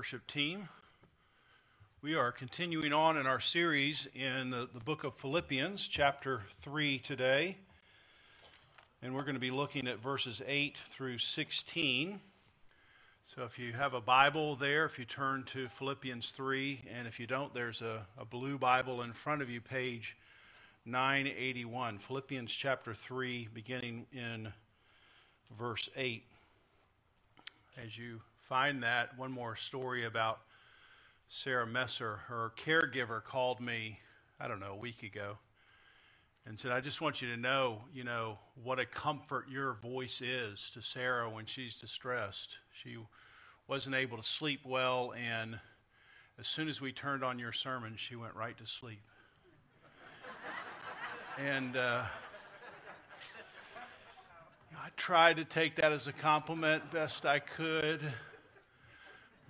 worship team. We are continuing on in our series in the, the, book of Philippians, chapter 3 today. And we're going to be looking at verses 8 through 16. So if you have a Bible there, if you turn to Philippians 3, and if you don't, there's a, a blue Bible in front of you, page 981. Philippians chapter 3, beginning in verse 8. As you find that, one more story about Sarah Messer. Her caregiver called me, I don't know, a week ago and said, I just want you to know, you know, what a comfort your voice is to Sarah when she's distressed. She wasn't able to sleep well, and as soon as we turned on your sermon, she went right to sleep. and uh, I tried to take that as a compliment best I could.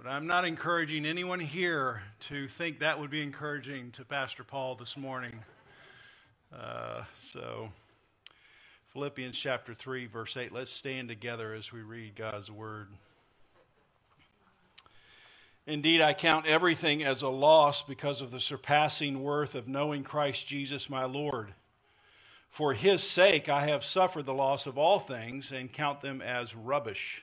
But I'm not encouraging anyone here to think that would be encouraging to Pastor Paul this morning. Uh, so, Philippians chapter 3, verse 8. Let's stand together as we read God's word. Indeed, I count everything as a loss because of the surpassing worth of knowing Christ Jesus my Lord. For his sake I have suffered the loss of all things and count them as rubbish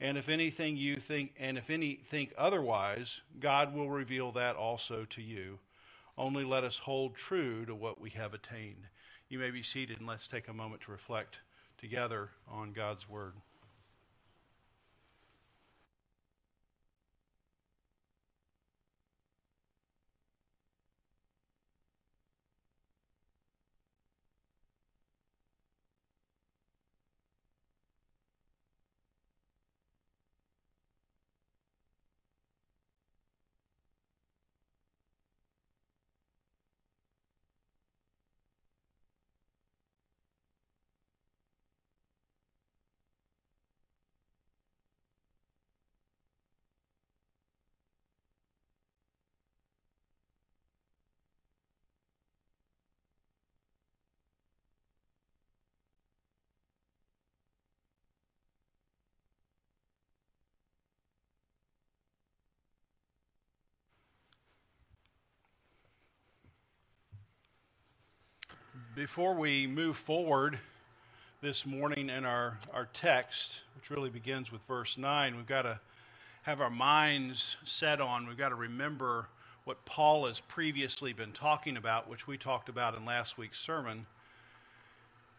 And if anything you think, and if any think otherwise, God will reveal that also to you. Only let us hold true to what we have attained. You may be seated and let's take a moment to reflect together on God's word. Before we move forward this morning in our, our text, which really begins with verse 9, we've got to have our minds set on, we've got to remember what Paul has previously been talking about, which we talked about in last week's sermon.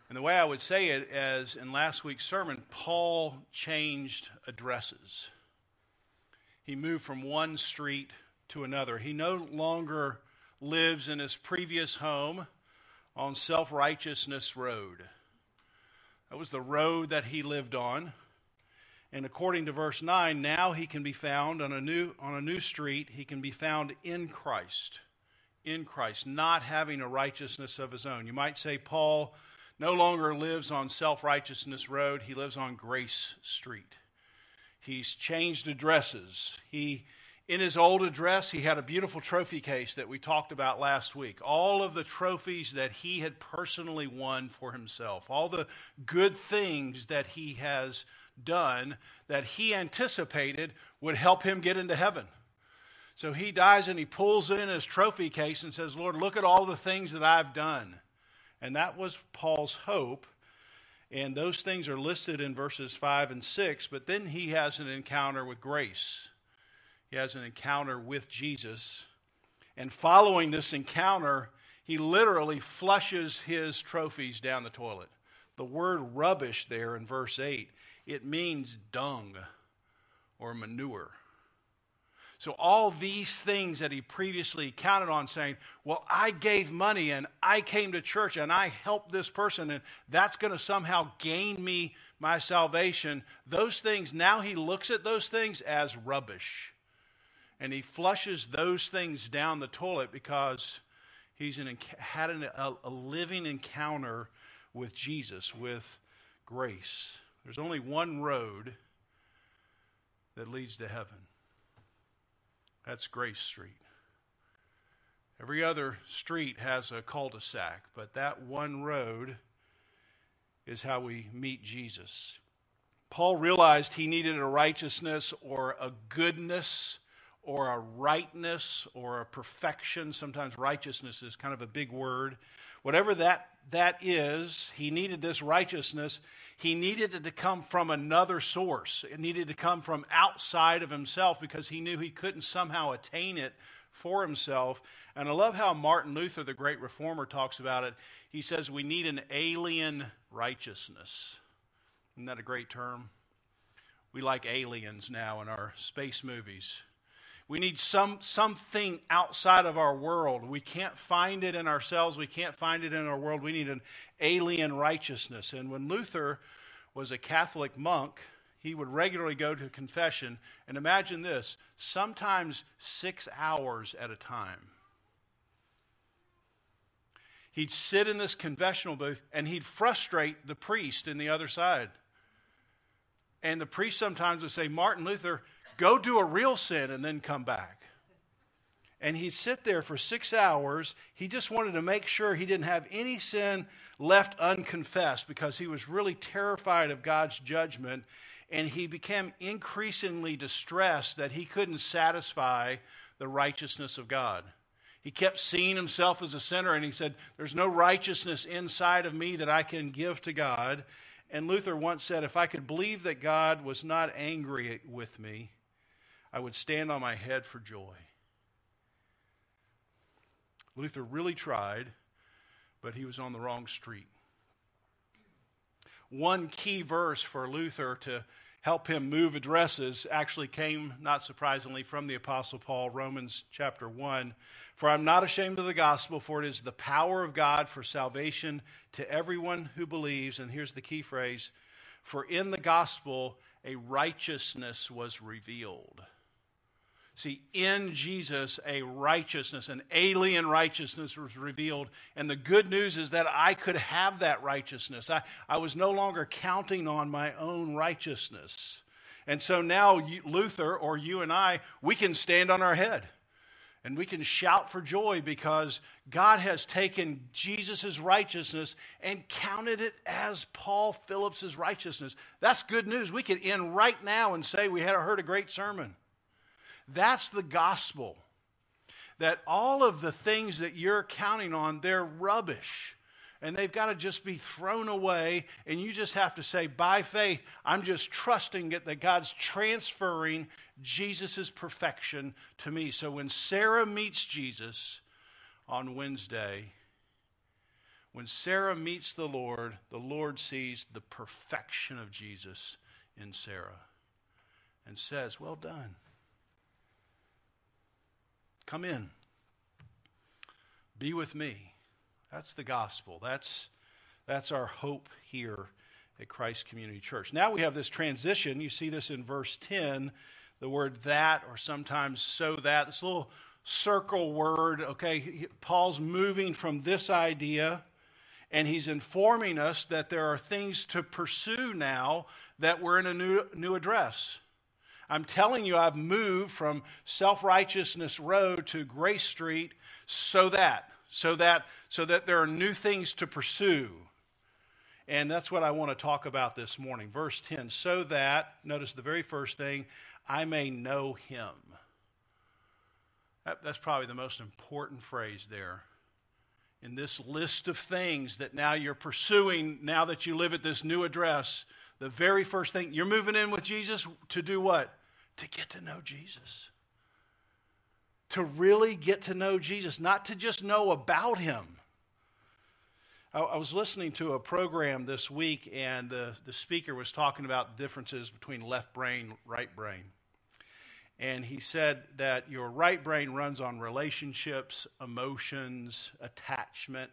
And the way I would say it is in last week's sermon, Paul changed addresses. He moved from one street to another. He no longer lives in his previous home on Self Righteousness Road. That was the road that he lived on. And according to verse 9, now he can be found on a new, on a new street. He can be found in Christ. In Christ, not having a righteousness of his own. You might say Paul no longer lives on Self Righteousness Road, he lives on Grace Street. He's changed addresses. He in his old address, he had a beautiful trophy case that we talked about last week. All of the trophies that he had personally won for himself, all the good things that he has done that he anticipated would help him get into heaven. So he dies and he pulls in his trophy case and says, Lord, look at all the things that I've done. And that was Paul's hope. And those things are listed in verses 5 and 6. But then he has an encounter with grace. He has an encounter with Jesus. And following this encounter, he literally flushes his trophies down the toilet. The word rubbish there in verse 8, it means dung or manure. So, all these things that he previously counted on saying, Well, I gave money and I came to church and I helped this person and that's going to somehow gain me my salvation. Those things, now he looks at those things as rubbish. And he flushes those things down the toilet because he's an, had an, a, a living encounter with Jesus, with grace. There's only one road that leads to heaven. That's Grace Street. Every other street has a cul de sac, but that one road is how we meet Jesus. Paul realized he needed a righteousness or a goodness or a rightness or a perfection. Sometimes righteousness is kind of a big word. Whatever that, that is, he needed this righteousness. He needed it to come from another source. It needed to come from outside of himself because he knew he couldn't somehow attain it for himself. And I love how Martin Luther, the great reformer, talks about it. He says we need an alien righteousness. Isn't that a great term? We like aliens now in our space movies. We need some, something outside of our world. We can't find it in ourselves. We can't find it in our world. We need an alien righteousness. And when Luther was a Catholic monk, he would regularly go to confession. And imagine this sometimes six hours at a time. He'd sit in this confessional booth and he'd frustrate the priest in the other side. And the priest sometimes would say, Martin Luther, Go do a real sin and then come back. And he'd sit there for six hours. He just wanted to make sure he didn't have any sin left unconfessed because he was really terrified of God's judgment. And he became increasingly distressed that he couldn't satisfy the righteousness of God. He kept seeing himself as a sinner and he said, There's no righteousness inside of me that I can give to God. And Luther once said, If I could believe that God was not angry with me, I would stand on my head for joy. Luther really tried, but he was on the wrong street. One key verse for Luther to help him move addresses actually came, not surprisingly, from the Apostle Paul, Romans chapter 1. For I'm not ashamed of the gospel, for it is the power of God for salvation to everyone who believes. And here's the key phrase For in the gospel, a righteousness was revealed See, in Jesus, a righteousness, an alien righteousness was revealed. And the good news is that I could have that righteousness. I, I was no longer counting on my own righteousness. And so now, Luther or you and I, we can stand on our head and we can shout for joy because God has taken Jesus' righteousness and counted it as Paul Phillips' righteousness. That's good news. We could end right now and say we had heard a great sermon. That's the gospel. That all of the things that you're counting on, they're rubbish. And they've got to just be thrown away. And you just have to say, by faith, I'm just trusting it that God's transferring Jesus' perfection to me. So when Sarah meets Jesus on Wednesday, when Sarah meets the Lord, the Lord sees the perfection of Jesus in Sarah and says, Well done. Come in. Be with me. That's the gospel. That's, that's our hope here at Christ Community Church. Now we have this transition. You see this in verse 10, the word that, or sometimes so that. This little circle word, okay? Paul's moving from this idea, and he's informing us that there are things to pursue now that we're in a new, new address. I'm telling you, I've moved from self righteousness road to Grace Street so that, so that, so that there are new things to pursue. And that's what I want to talk about this morning. Verse 10 so that, notice the very first thing, I may know him. That, that's probably the most important phrase there. In this list of things that now you're pursuing, now that you live at this new address, the very first thing, you're moving in with Jesus to do what? To get to know Jesus. to really get to know Jesus, not to just know about him. I, was listening to a program this week, and the, the speaker was talking about differences between left brain, right brain. And he said that your right brain runs on relationships, emotions, attachment,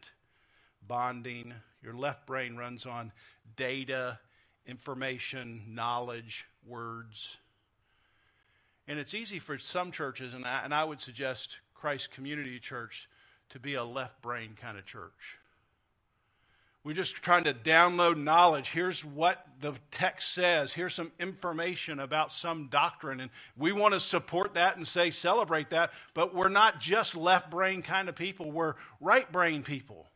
bonding. Your left brain runs on data, information, knowledge, words. And it's easy for some churches, and I, and I would suggest Christ Community Church to be a left brain kind of church. We're just trying to download knowledge. Here's what the text says. Here's some information about some doctrine. And we want to support that and say, celebrate that. But we're not just left brain kind of people, we're right brain people.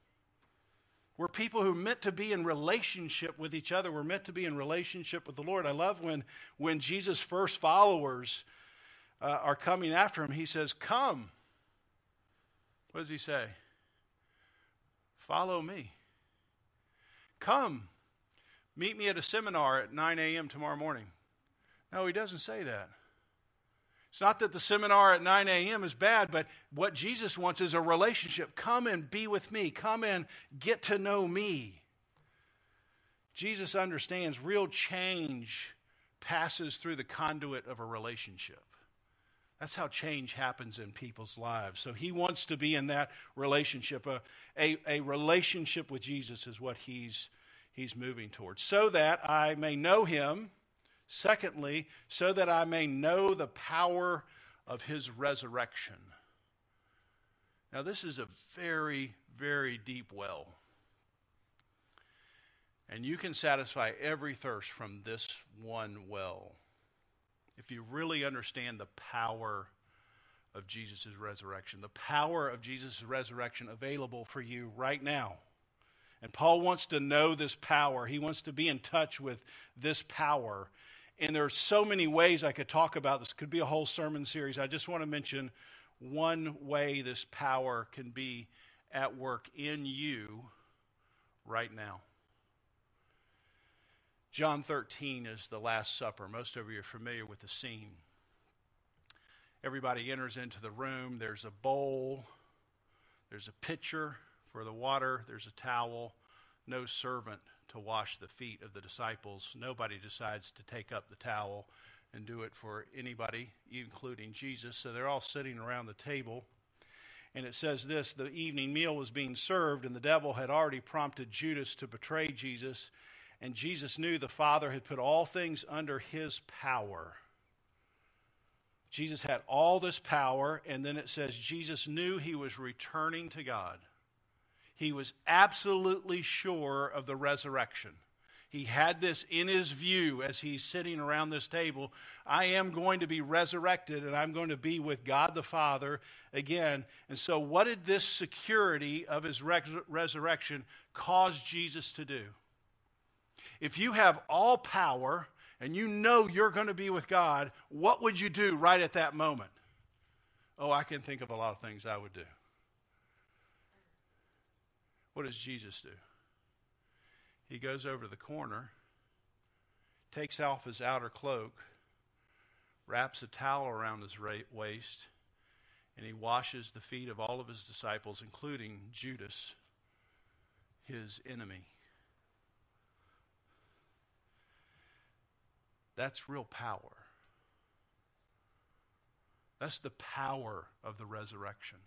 We're people who are meant to be in relationship with each other. We're meant to be in relationship with the Lord. I love when, when Jesus' first followers uh, are coming after him, he says, Come. What does he say? Follow me. Come, meet me at a seminar at 9 a.m. tomorrow morning. No, he doesn't say that. It's not that the seminar at 9 a.m. is bad, but what Jesus wants is a relationship. Come and be with me. Come and get to know me. Jesus understands real change passes through the conduit of a relationship. That's how change happens in people's lives. So he wants to be in that relationship. A, a, a, relationship with Jesus is what he's, he's moving towards. So that I may know him. Secondly, so that I may know the power of his resurrection. Now, this is a very, very deep well. And you can satisfy every thirst from this one well if you really understand the power of Jesus' resurrection, the power of Jesus' resurrection available for you right now. And Paul wants to know this power. He wants to be in touch with this power. And there are so many ways I could talk about this. Could be a whole sermon series. I just want to mention one way this power can be at work in you right now. John 13 is the Last Supper. Most of you are familiar with the scene. Everybody enters into the room. There's a bowl, there's a pitcher for the water, there's a towel, no servant to wash the feet of the disciples. Nobody decides to take up the towel and do it for anybody, including Jesus. So they're all sitting around the table. And it says this the evening meal was being served, and the devil had already prompted Judas to betray Jesus. And Jesus knew the Father had put all things under his power. Jesus had all this power, and then it says Jesus knew he was returning to God. He was absolutely sure of the resurrection. He had this in his view as he's sitting around this table. I am going to be resurrected and I'm going to be with God the Father again. And so, what did this security of his resurrection cause Jesus to do? if you have all power and you know you're going to be with God, what would you do right at that moment? Oh, I can think of a lot of things I would do. What does Jesus do? He goes over to the corner, takes off his outer cloak, wraps a towel around his waist, and he washes the feet of all of his disciples, including Judas, his enemy. That's real power. That's the power of the resurrection.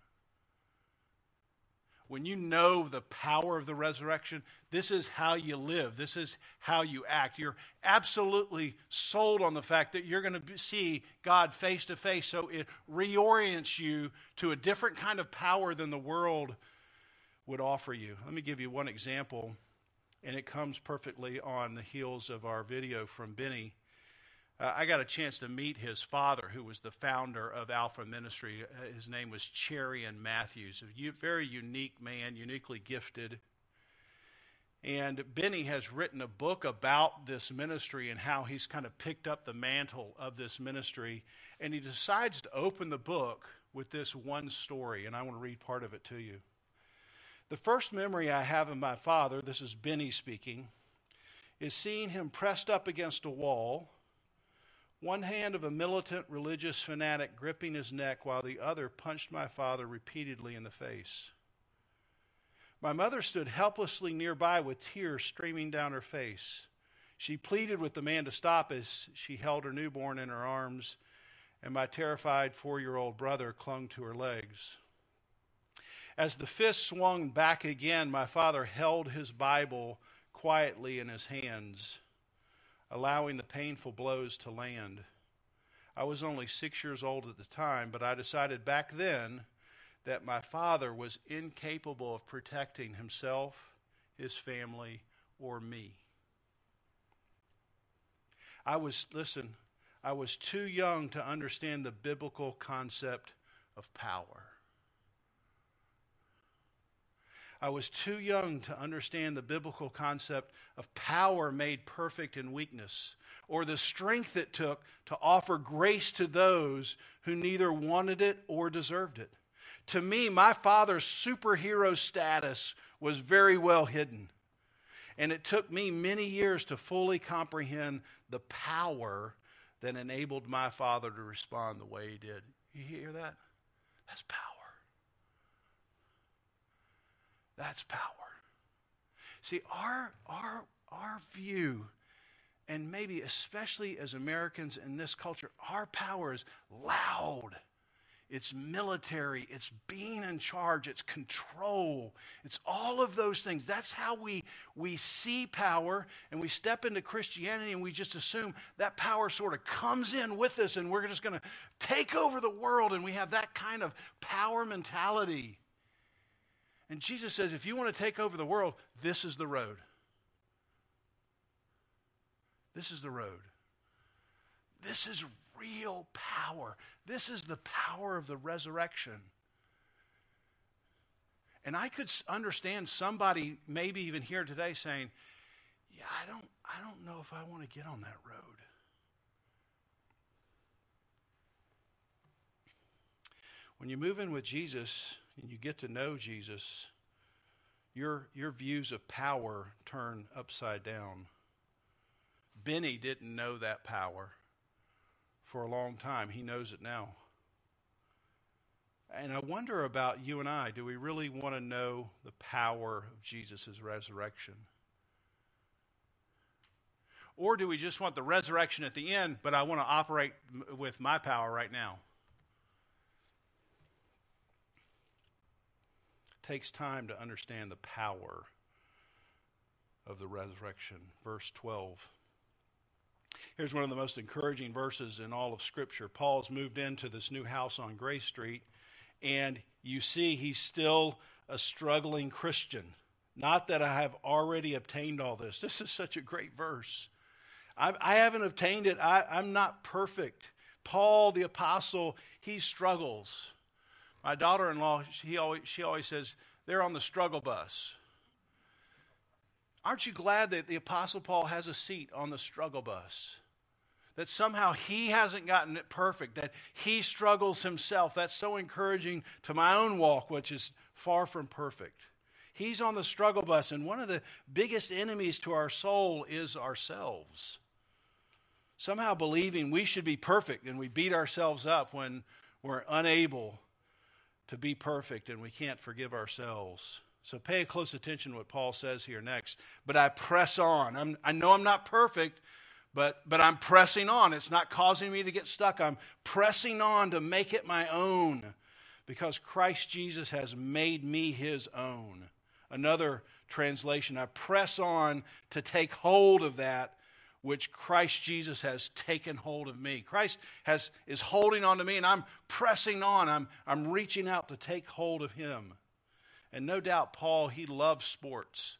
When you know the power of the resurrection, this is how you live. This is how you act. You're absolutely sold on the fact that you're going to see God face to face. So it reorients you to a different kind of power than the world would offer you. Let me give you one example, and it comes perfectly on the heels of our video from Benny uh, I got a chance to meet his father, who was the founder of Alpha Ministry. Uh, his name was Cherian Matthews, a very unique man, uniquely gifted. And Benny has written a book about this ministry and how he's kind of picked up the mantle of this ministry. And he decides to open the book with this one story, and I want to read part of it to you. The first memory I have of my father, this is Benny speaking, is seeing him pressed up against a wall one hand of a militant religious fanatic gripping his neck while the other punched my father repeatedly in the face. My mother stood helplessly nearby with tears streaming down her face. She pleaded with the man to stop as she held her newborn in her arms, and my terrified four year old brother clung to her legs. As the fist swung back again, my father held his Bible quietly in his hands, allowing the painful blows to land. I was only six years old at the time, but I decided back then that my father was incapable of protecting himself, his family, or me. I was, listen, I was too young to understand the biblical concept of power. I was too young to understand the biblical concept of power made perfect in weakness, or the strength it took to offer grace to those who neither wanted it or deserved it. To me, my father's superhero status was very well hidden. And it took me many years to fully comprehend the power that enabled my father to respond the way he did. You hear that? That's power. That's power. See, our, our, our view, and maybe especially as Americans in this culture, our power is loud it's military, it's being in charge, it's control, it's all of those things. That's how we, we see power, and we step into Christianity and we just assume that power sort of comes in with us and we're just going to take over the world, and we have that kind of power mentality. And Jesus says, if you want to take over the world, this is the road. This is the road. This is real power. This is the power of the resurrection. And I could understand somebody maybe even here today saying, "Yeah, I don't I don't know if I want to get on that road." When you move in with Jesus and you get to know Jesus, your your views of power turn upside down. Benny didn't know that power for a long time. He knows it now. And I wonder about you and I. Do we really want to know the power of Jesus' resurrection? Or do we just want the resurrection at the end, but I want to operate with my power right now? Takes time to understand the power of the resurrection. Verse 12. Here's one of the most encouraging verses in all of Scripture. Paul's moved into this new house on Grace Street, and you see he's still a struggling Christian. Not that I have already obtained all this. This is such a great verse. I, I haven't obtained it. I, I'm not perfect. Paul, the apostle, he struggles. My daughter in law, she always, she always says, they're on the struggle bus. Aren't you glad that the Apostle Paul has a seat on the struggle bus? that somehow he hasn't gotten it perfect, that he struggles himself. That's so encouraging to my own walk, which is far from perfect. He's on the struggle bus, and one of the biggest enemies to our soul is ourselves. Somehow believing we should be perfect, and we beat ourselves up when we're unable to be perfect and we can't forgive ourselves. So pay close attention to what Paul says here next. But I press on. I'm, i know I'm not perfect, but, but I'm pressing on. It's not causing me to get stuck. I'm pressing on to make it my own because Christ Jesus has made me his own. Another translation, I press on to take hold of that which Christ Jesus has taken hold of me. Christ has, is holding on to me, and I'm pressing on. I'm, I'm reaching out to take hold of him. And no doubt, Paul, he loves sports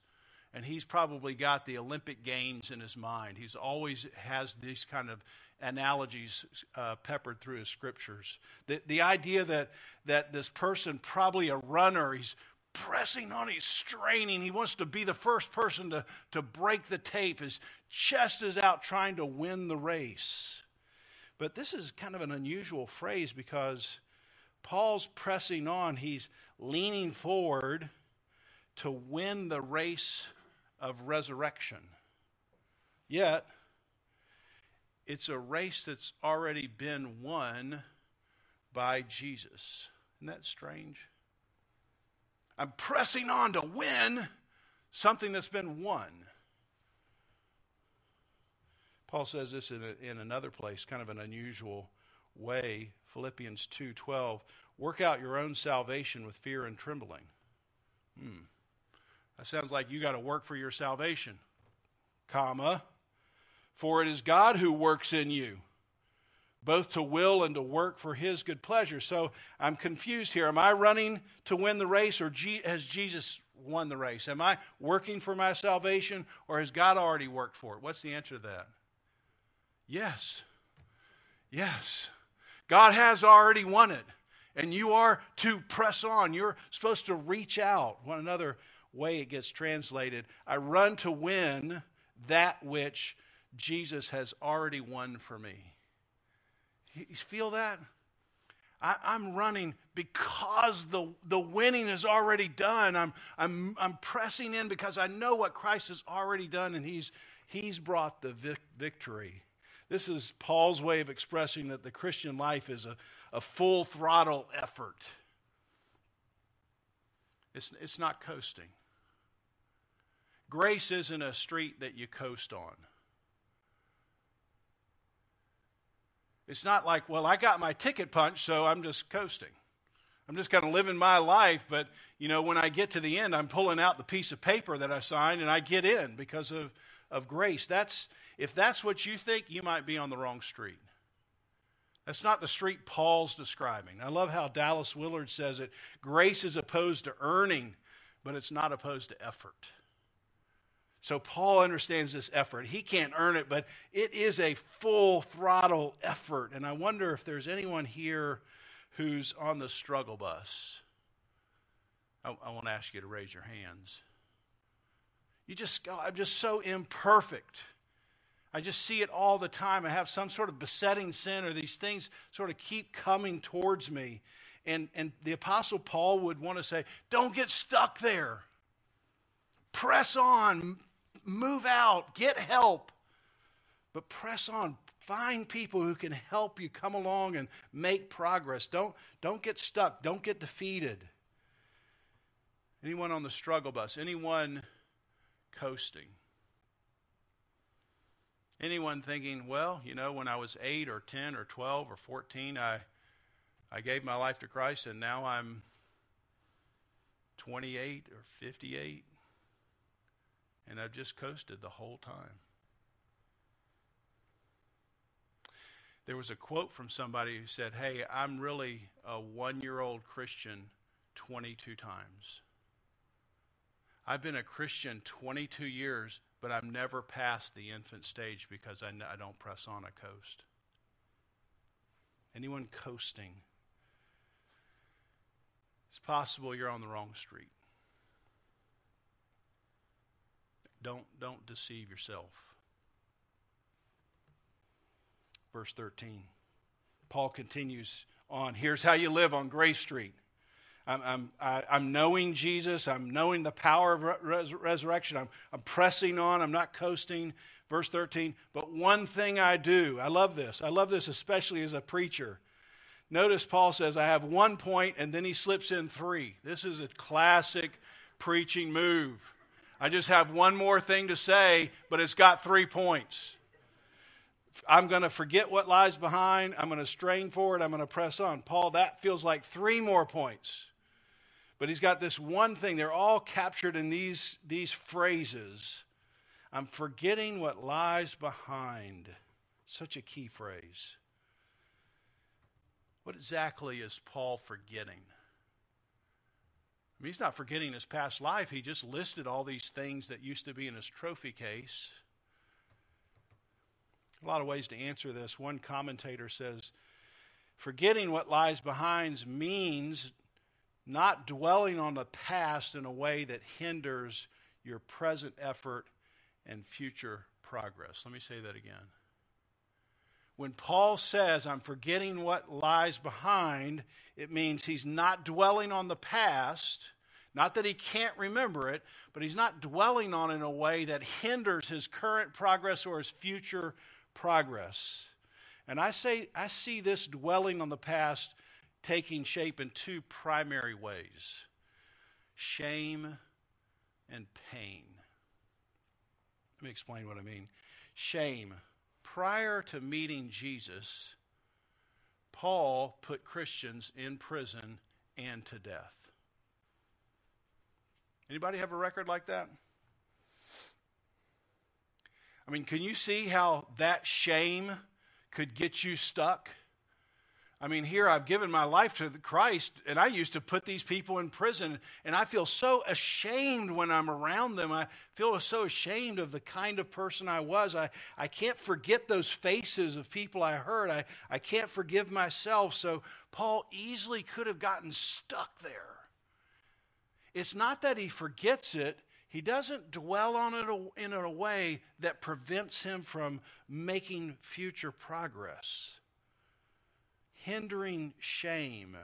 and he's probably got the Olympic Games in his mind. He's always has these kind of analogies uh, peppered through his scriptures. The, the idea that, that this person, probably a runner, he's pressing on, he's straining, he wants to be the first person to, to break the tape. His chest is out trying to win the race. But this is kind of an unusual phrase because Paul's pressing on, he's leaning forward to win the race of resurrection. Yet, it's a race that's already been won by Jesus. Isn't that strange? I'm pressing on to win something that's been won. Paul says this in, a, in another place, kind of an unusual way. Philippians 2:12, work out your own salvation with fear and trembling. Hmm. That sounds like you got to work for your salvation. Comma, for it is God who works in you both to will and to work for his good pleasure. So I'm confused here. Am I running to win the race or has Jesus won the race? Am I working for my salvation or has God already worked for it? What's the answer to that? Yes. Yes. God has already won it. And you are to press on. You're supposed to reach out. One another way it gets translated I run to win that which Jesus has already won for me. You feel that? I, am running because the, the winning is already done. I'm, I'm, I'm pressing in because I know what Christ has already done and he's, he's brought the vic- victory. This is Paul's way of expressing that the Christian life is a, a full throttle effort. It's, it's not coasting. Grace isn't a street that you coast on. It's not like, well, I got my ticket punched, so I'm just coasting. I'm just kind of living my life, but you know, when I get to the end, I'm pulling out the piece of paper that I signed and I get in because of, of grace. That's if that's what you think, you might be on the wrong street. That's not the street Paul's describing. I love how Dallas Willard says it. Grace is opposed to earning, but it's not opposed to effort. So Paul understands this effort. He can't earn it, but it is a full throttle effort. And I wonder if there's anyone here who's on the struggle bus. I, I want to ask you to raise your hands. You just go, I'm just so imperfect. I just see it all the time. I have some sort of besetting sin, or these things sort of keep coming towards me. And, and the Apostle Paul would want to say, Don't get stuck there. Press on, move out, get help. But press on. Find people who can help you come along and make progress. Don't, don't get stuck. Don't get defeated. Anyone on the struggle bus? Anyone coasting? Anyone thinking, well, you know, when I was 8 or 10 or 12 or 14, I, I gave my life to Christ and now I'm 28 or 58? And I've just coasted the whole time. There was a quote from somebody who said, Hey, I'm really a one year old Christian 22 times. I've been a Christian 22 years, but I've never passed the infant stage because I, I don't press on a coast. Anyone coasting? It's possible you're on the wrong street. Don't, don't deceive yourself. Verse 13. Paul continues on. Here's how you live on Grace Street. I'm, I'm, i am knowing Jesus. I'm knowing the power of res- resurrection. I'm, I'm pressing on. I'm not coasting. Verse 13. But one thing I do. I love this. I love this especially as a preacher. Notice Paul says, I have one point, and then he slips in three. This is a classic preaching move. I just have one more thing to say, but it's got three points. I'm going to forget what lies behind. I'm going to strain forward. I'm going to press on. Paul, that feels like three more points. But he's got this one thing. They're all captured in these, these phrases. I'm forgetting what lies behind. Such a key phrase. What exactly is Paul forgetting? I mean, he's not forgetting his past life. He just listed all these things that used to be in his trophy case. A lot of ways to answer this. One commentator says, forgetting what lies behind means not dwelling on the past in a way that hinders your present effort and future progress. Let me say that again. When Paul says, I'm forgetting what lies behind, it means he's not dwelling on the past. Not that he can't remember it, but he's not dwelling on it in a way that hinders his current progress or his future progress. And I say I see this dwelling on the past taking shape in two primary ways. Shame and pain. Let me explain what I mean. Shame. Prior to meeting Jesus, Paul put Christians in prison and to death. Anybody have a record like that? I mean, can you see how that shame could get you stuck? I mean, here I've given my life to Christ, and I used to put these people in prison, and I feel so ashamed when I'm around them. I feel so ashamed of the kind of person I was. I, I can't forget those faces of people I hurt. I, I can't forgive myself. So Paul easily could have gotten stuck there. It's not that he forgets it, he doesn't dwell on it in a way that prevents him from making future progress. Hindering shame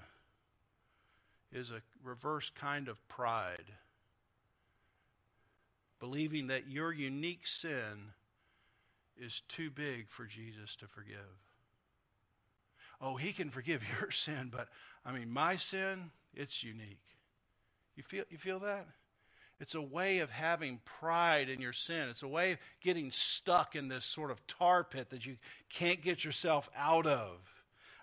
is a reverse kind of pride. Believing that your unique sin is too big for Jesus to forgive. Oh, he can forgive your sin, but I mean, my sin, it's unique. You feel, you feel that? It's a way of having pride in your sin. It's a way of getting stuck in this sort of tar pit that you can't get yourself out of.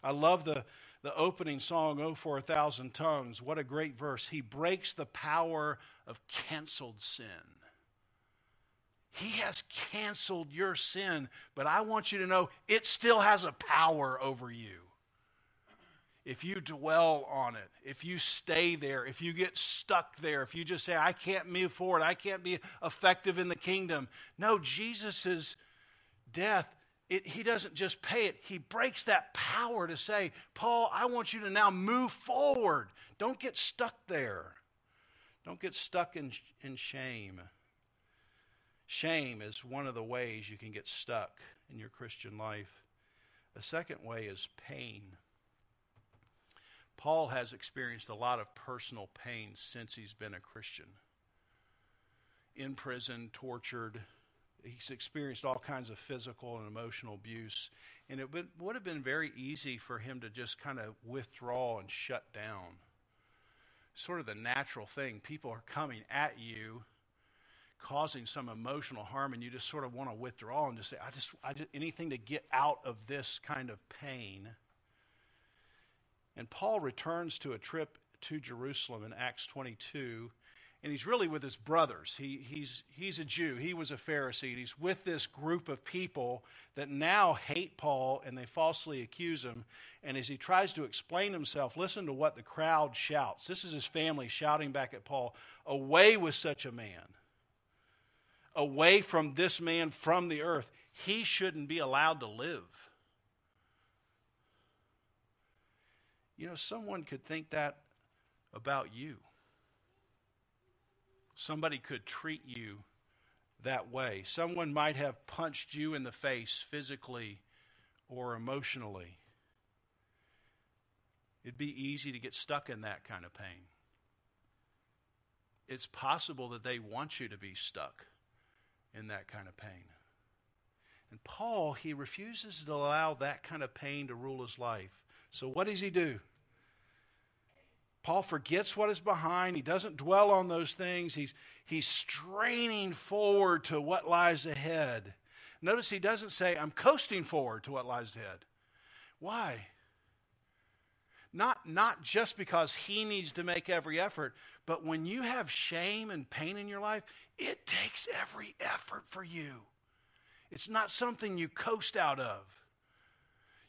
I love the, the opening song, Oh, for a Thousand Tongues. What a great verse. He breaks the power of canceled sin. He has canceled your sin, but I want you to know it still has a power over you. If you dwell on it, if you stay there, if you get stuck there, if you just say, I can't move forward, I can't be effective in the kingdom. No, Jesus' death it, he doesn't just pay it, he breaks that power to say, Paul, I want you to now move forward. Don't get stuck there. Don't get stuck in, in shame. Shame is one of the ways you can get stuck in your Christian life. The second way is pain. Paul has experienced a lot of personal pain since he's been a Christian. In prison, tortured, he's experienced all kinds of physical and emotional abuse. And it would, would have been very easy for him to just kind of withdraw and shut down. Sort of the natural thing. People are coming at you, causing some emotional harm, and you just sort of want to withdraw and just say, I just, I just, anything to get out of this kind of pain. And Paul returns to a trip to Jerusalem in Acts 22 and he's really with his brothers. He, he's, he's a Jew, he was a Pharisee, and he's with this group of people that now hate Paul and they falsely accuse him. And as he tries to explain himself, listen to what the crowd shouts. This is his family shouting back at Paul Away with such a man! Away from this man from the earth. He shouldn't be allowed to live. You know, someone could think that about you. Somebody could treat you that way. Someone might have punched you in the face physically or emotionally. It'd be easy to get stuck in that kind of pain. It's possible that they want you to be stuck in that kind of pain. And Paul, he refuses to allow that kind of pain to rule his life. So what does he do? Paul forgets what is behind. He doesn't dwell on those things. He's, he's straining forward to what lies ahead. Notice he doesn't say, I'm coasting forward to what lies ahead. Why? Not, not just because he needs to make every effort, but when you have shame and pain in your life, it takes every effort for you. It's not something you coast out of.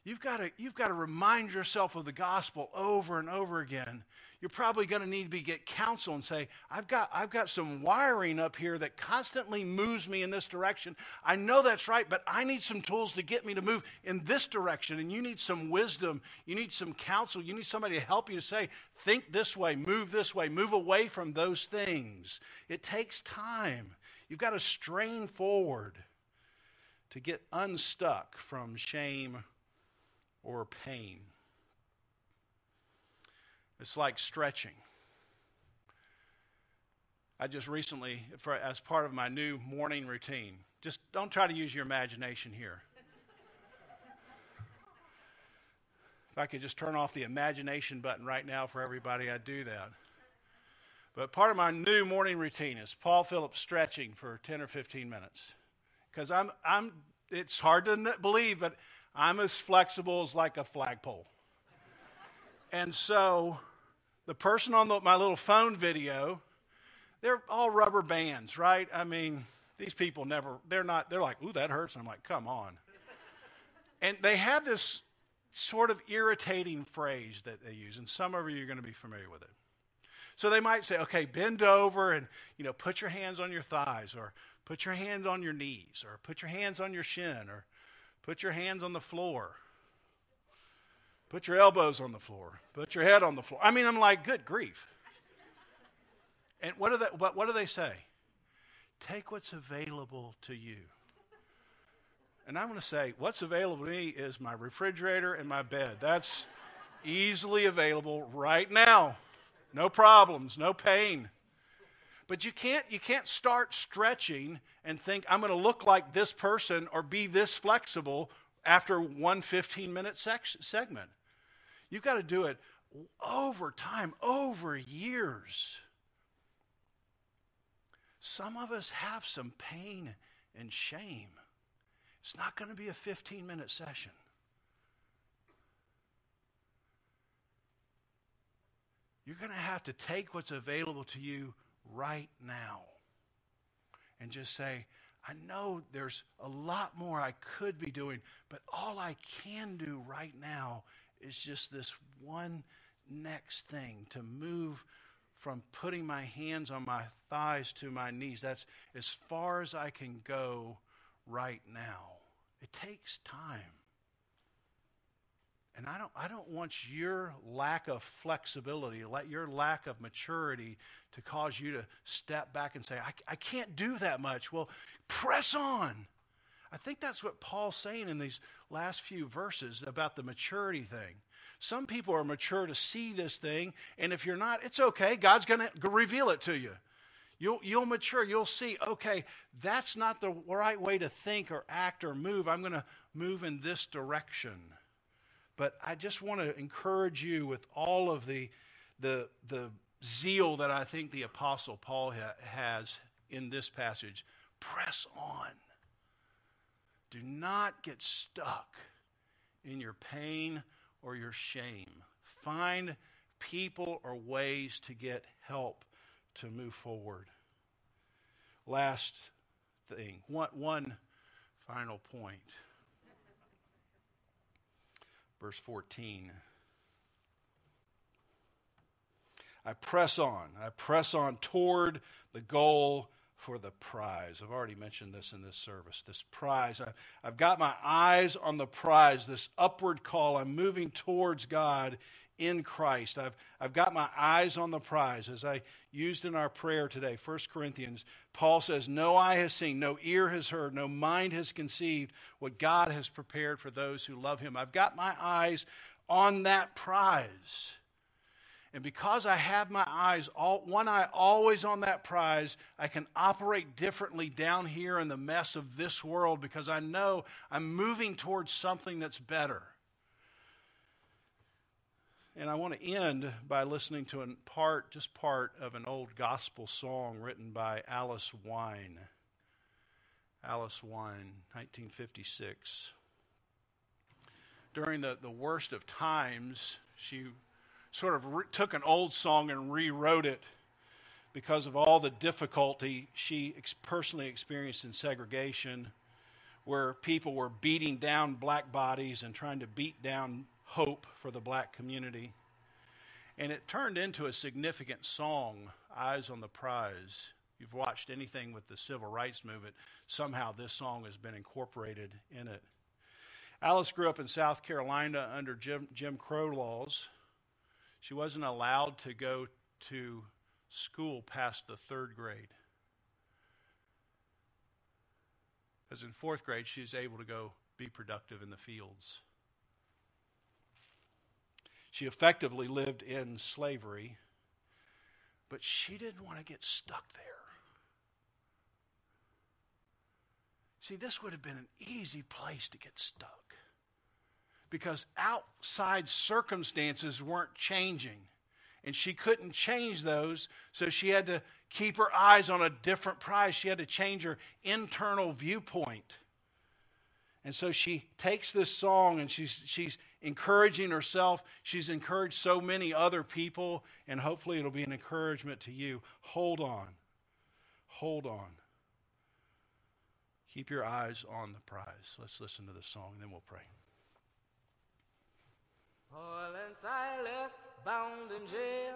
You've got to, you've got to remind yourself of the gospel over and over again. You're probably going to need to be, get counsel and say, I've got, I've got some wiring up here that constantly moves me in this direction. I know that's right, but I need some tools to get me to move in this direction. And you need some wisdom. You need some counsel. You need somebody to help you to say, think this way, move this way, move away from those things. It takes time. You've got to strain forward to get unstuck from shame or pain. It's like stretching. I just recently, for, as part of my new morning routine, just don't try to use your imagination here. If I could just turn off the imagination button right now for everybody, I'd do that. But part of my new morning routine is Paul Phillips stretching for 10 or 15 minutes. Because I'm, I'm, it's hard to believe, but I'm as flexible as like a flagpole. and so the person on the, my little phone video, they're all rubber bands, right? I mean, these people never, they're not, they're like, ooh, that hurts. And I'm like, come on. and they have this sort of irritating phrase that they use, and some of you are going to be familiar with it. So they might say, okay, bend over and, you know, put your hands on your thighs, or put your hands on your knees, or put your hands on your shin, or put your hands on the floor. Put your elbows on the floor. Put your head on the floor. I mean, I'm like, good grief. And what do they, what, what do they say? Take what's available to you. And I'm going to say, what's available to me is my refrigerator and my bed. That's easily available right now. No problems, no pain. But you can't, you can't start stretching and think, I'm going to look like this person or be this flexible after one 15 minute segment. You've got to do it over time, over years. Some of us have some pain and shame. It's not going to be a 15 minute session. You're going to have to take what's available to you right now and just say, I know there's a lot more I could be doing, but all I can do right now is just this one next thing to move from putting my hands on my thighs to my knees. That's as far as I can go right now. It takes time. And I don't, I don't want your lack of flexibility, your lack of maturity to cause you to step back and say, I, I can't do that much. Well, press on. I think that's what Paul's saying in these last few verses about the maturity thing. Some people are mature to see this thing, and if you're not, it's okay. God's going to reveal it to you. You'll, you'll mature. You'll see, okay, that's not the right way to think or act or move. I'm going to move in this direction. But I just want to encourage you with all of the, the, the zeal that I think the Apostle Paul ha- has in this passage. Press on. Do not get stuck in your pain or your shame. Find people or ways to get help to move forward. Last thing, one, one final point. Verse 14. I press on. I press on toward the goal for the prize. I've already mentioned this in this service. This prize. I, I've got my eyes on the prize, this upward call. I'm moving towards God in Christ. I've, I've got my eyes on the prize. As I used in our prayer today, 1 Corinthians, Paul says, No eye has seen, no ear has heard, no mind has conceived what God has prepared for those who love him. I've got my eyes on that prize. And because I have my eyes, all, one eye always on that prize, I can operate differently down here in the mess of this world because I know I'm moving towards something that's better. And I want to end by listening to a part, just part of an old gospel song written by Alice Wine. Alice Wine, 1956. During the, the worst of times, she sort of re- took an old song and rewrote it because of all the difficulty she ex- personally experienced in segregation, where people were beating down black bodies and trying to beat down hope for the black community. And it turned into a significant song, Eyes on the Prize. You've watched anything with the civil rights movement, somehow this song has been incorporated in it. Alice grew up in South Carolina under Jim, Jim Crow laws. She wasn't allowed to go to school past the third grade. Because in fourth grade, she was able to go be productive in the fields. She effectively lived in slavery, but she didn't want to get stuck there. See, this would have been an easy place to get stuck because outside circumstances weren't changing. And she couldn't change those, so she had to keep her eyes on a different prize. She had to change her internal viewpoint. And so she takes this song and she's, she's encouraging herself. She's encouraged so many other people, and hopefully it'll be an encouragement to you. Hold on. Hold on. Keep your eyes on the prize. Let's listen to the song, and then we'll pray. Paul and Silas, bound in jail,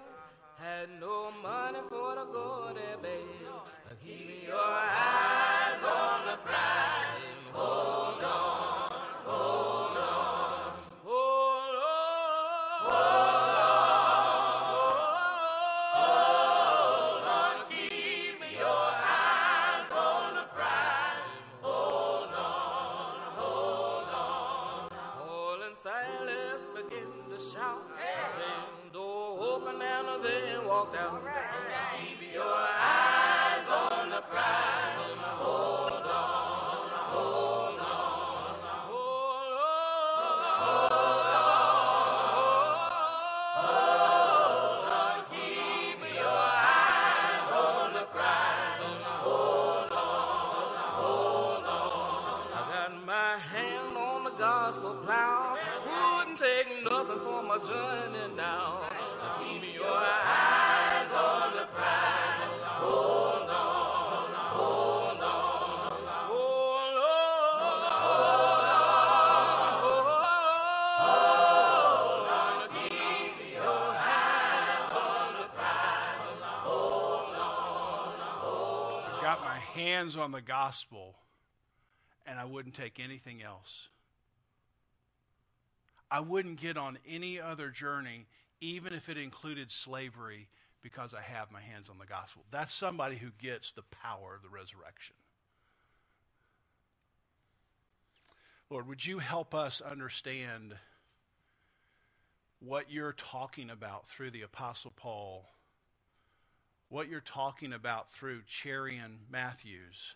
had no money for to go their bail. Keep your eyes on the prize. Hold on the gospel, and I wouldn't take anything else. I wouldn't get on any other journey, even if it included slavery, because I have my hands on the gospel. That's somebody who gets the power of the resurrection. Lord, would you help us understand what you're talking about through the Apostle Paul? What you're talking about through Cherian Matthews,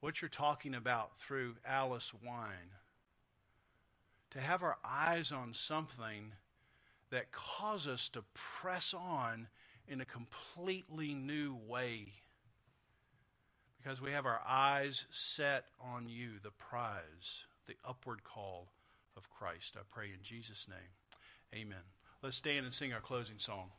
what you're talking about through Alice Wine. To have our eyes on something that causes us to press on in a completely new way. Because we have our eyes set on you, the prize, the upward call of Christ. I pray in Jesus' name. Amen. Let's stand and sing our closing song.